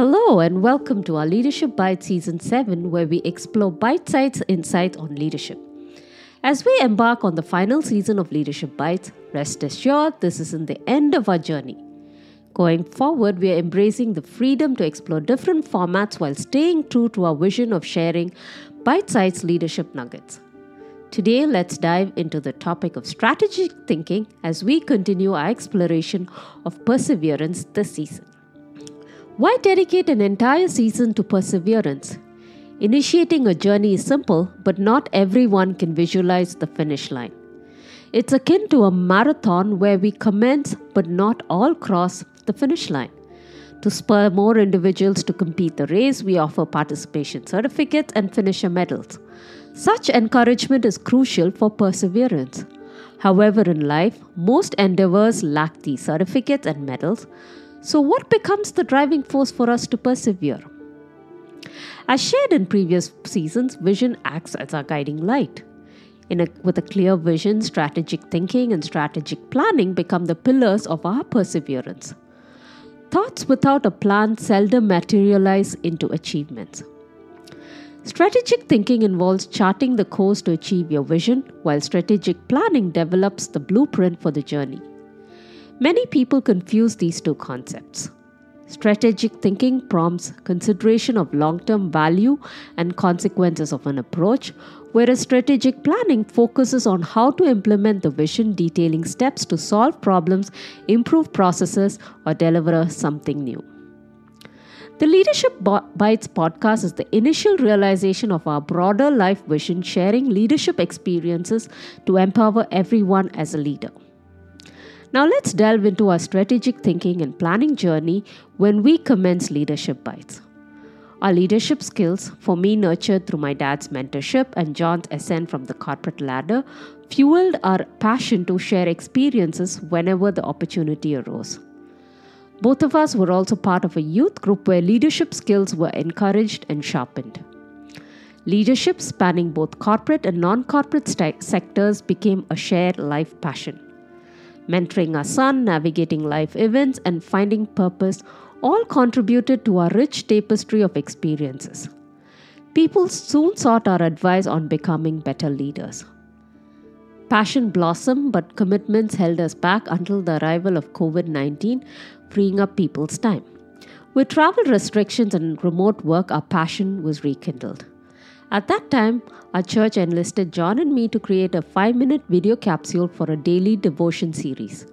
Hello, and welcome to our Leadership Bite Season 7, where we explore bite sized insights on leadership. As we embark on the final season of Leadership Bites, rest assured this isn't the end of our journey. Going forward, we are embracing the freedom to explore different formats while staying true to our vision of sharing bite sized leadership nuggets. Today, let's dive into the topic of strategic thinking as we continue our exploration of perseverance this season. Why dedicate an entire season to perseverance? Initiating a journey is simple, but not everyone can visualize the finish line. It's akin to a marathon where we commence but not all cross the finish line. To spur more individuals to compete the race, we offer participation certificates and finisher medals. Such encouragement is crucial for perseverance. However, in life, most endeavors lack these certificates and medals, so, what becomes the driving force for us to persevere? As shared in previous seasons, vision acts as our guiding light. A, with a clear vision, strategic thinking and strategic planning become the pillars of our perseverance. Thoughts without a plan seldom materialize into achievements. Strategic thinking involves charting the course to achieve your vision, while strategic planning develops the blueprint for the journey. Many people confuse these two concepts. Strategic thinking prompts consideration of long term value and consequences of an approach, whereas strategic planning focuses on how to implement the vision, detailing steps to solve problems, improve processes, or deliver something new. The Leadership Bites podcast is the initial realization of our broader life vision, sharing leadership experiences to empower everyone as a leader. Now, let's delve into our strategic thinking and planning journey when we commence Leadership Bites. Our leadership skills, for me nurtured through my dad's mentorship and John's ascent from the corporate ladder, fueled our passion to share experiences whenever the opportunity arose. Both of us were also part of a youth group where leadership skills were encouraged and sharpened. Leadership spanning both corporate and non corporate st- sectors became a shared life passion mentoring our son, navigating life events, and finding purpose all contributed to our rich tapestry of experiences. People soon sought our advice on becoming better leaders. Passion blossomed, but commitments held us back until the arrival of COVID 19, freeing up people's time. With travel restrictions and remote work, our passion was rekindled. At that time, our church enlisted John and me to create a 5 minute video capsule for a daily devotion series.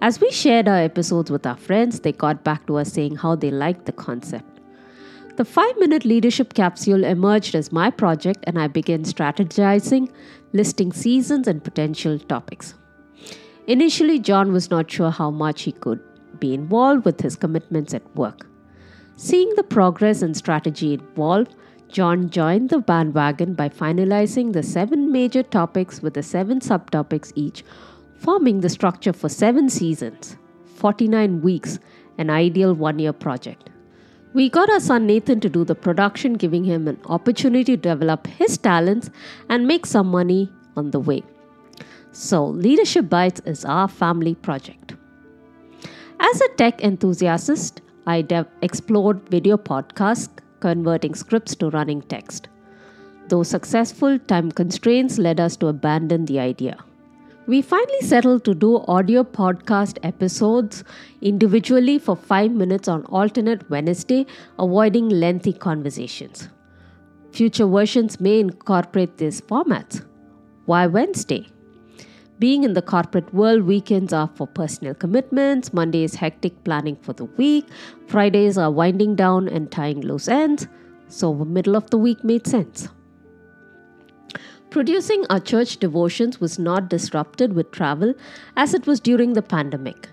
As we shared our episodes with our friends, they got back to us saying how they liked the concept. The 5 minute leadership capsule emerged as my project, and I began strategizing, listing seasons and potential topics. Initially, John was not sure how much he could be involved with his commitments at work. Seeing the progress and strategy involved, John joined the bandwagon by finalizing the seven major topics with the seven subtopics each, forming the structure for seven seasons, 49 weeks, an ideal one year project. We got our son Nathan to do the production, giving him an opportunity to develop his talents and make some money on the way. So, Leadership Bites is our family project. As a tech enthusiast, I de- explored video podcasts converting scripts to running text. Though successful, time constraints led us to abandon the idea. We finally settled to do audio podcast episodes individually for 5 minutes on alternate Wednesday, avoiding lengthy conversations. Future versions may incorporate these formats. Why Wednesday? Being in the corporate world, weekends are for personal commitments, Monday is hectic planning for the week, Fridays are winding down and tying loose ends, so the middle of the week made sense. Producing our church devotions was not disrupted with travel as it was during the pandemic.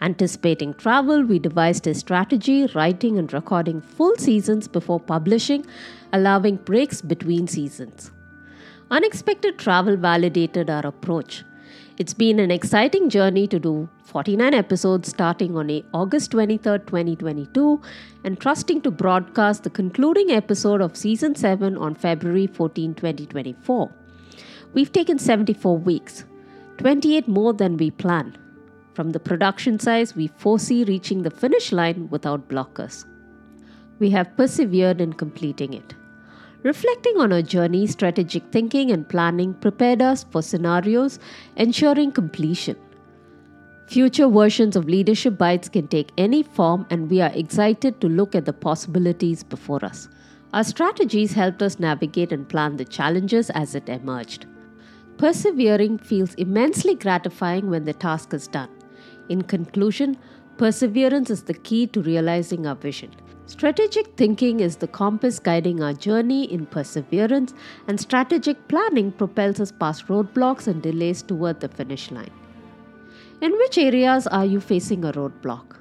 Anticipating travel, we devised a strategy, writing and recording full seasons before publishing, allowing breaks between seasons. Unexpected travel validated our approach. It's been an exciting journey to do 49 episodes starting on August 23, 2022, and trusting to broadcast the concluding episode of season 7 on February 14, 2024. We've taken 74 weeks, 28 more than we planned. From the production size, we foresee reaching the finish line without blockers. we have persevered in completing it. Reflecting on our journey, strategic thinking and planning prepared us for scenarios ensuring completion. Future versions of Leadership Bites can take any form, and we are excited to look at the possibilities before us. Our strategies helped us navigate and plan the challenges as it emerged. Persevering feels immensely gratifying when the task is done. In conclusion, perseverance is the key to realizing our vision. Strategic thinking is the compass guiding our journey in perseverance, and strategic planning propels us past roadblocks and delays toward the finish line. In which areas are you facing a roadblock?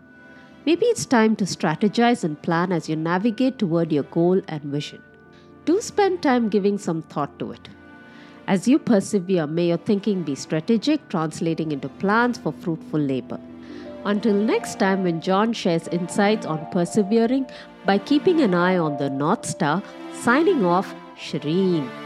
Maybe it's time to strategize and plan as you navigate toward your goal and vision. Do spend time giving some thought to it. As you persevere, may your thinking be strategic, translating into plans for fruitful labor. Until next time, when John shares insights on persevering by keeping an eye on the North Star, signing off, Sherene.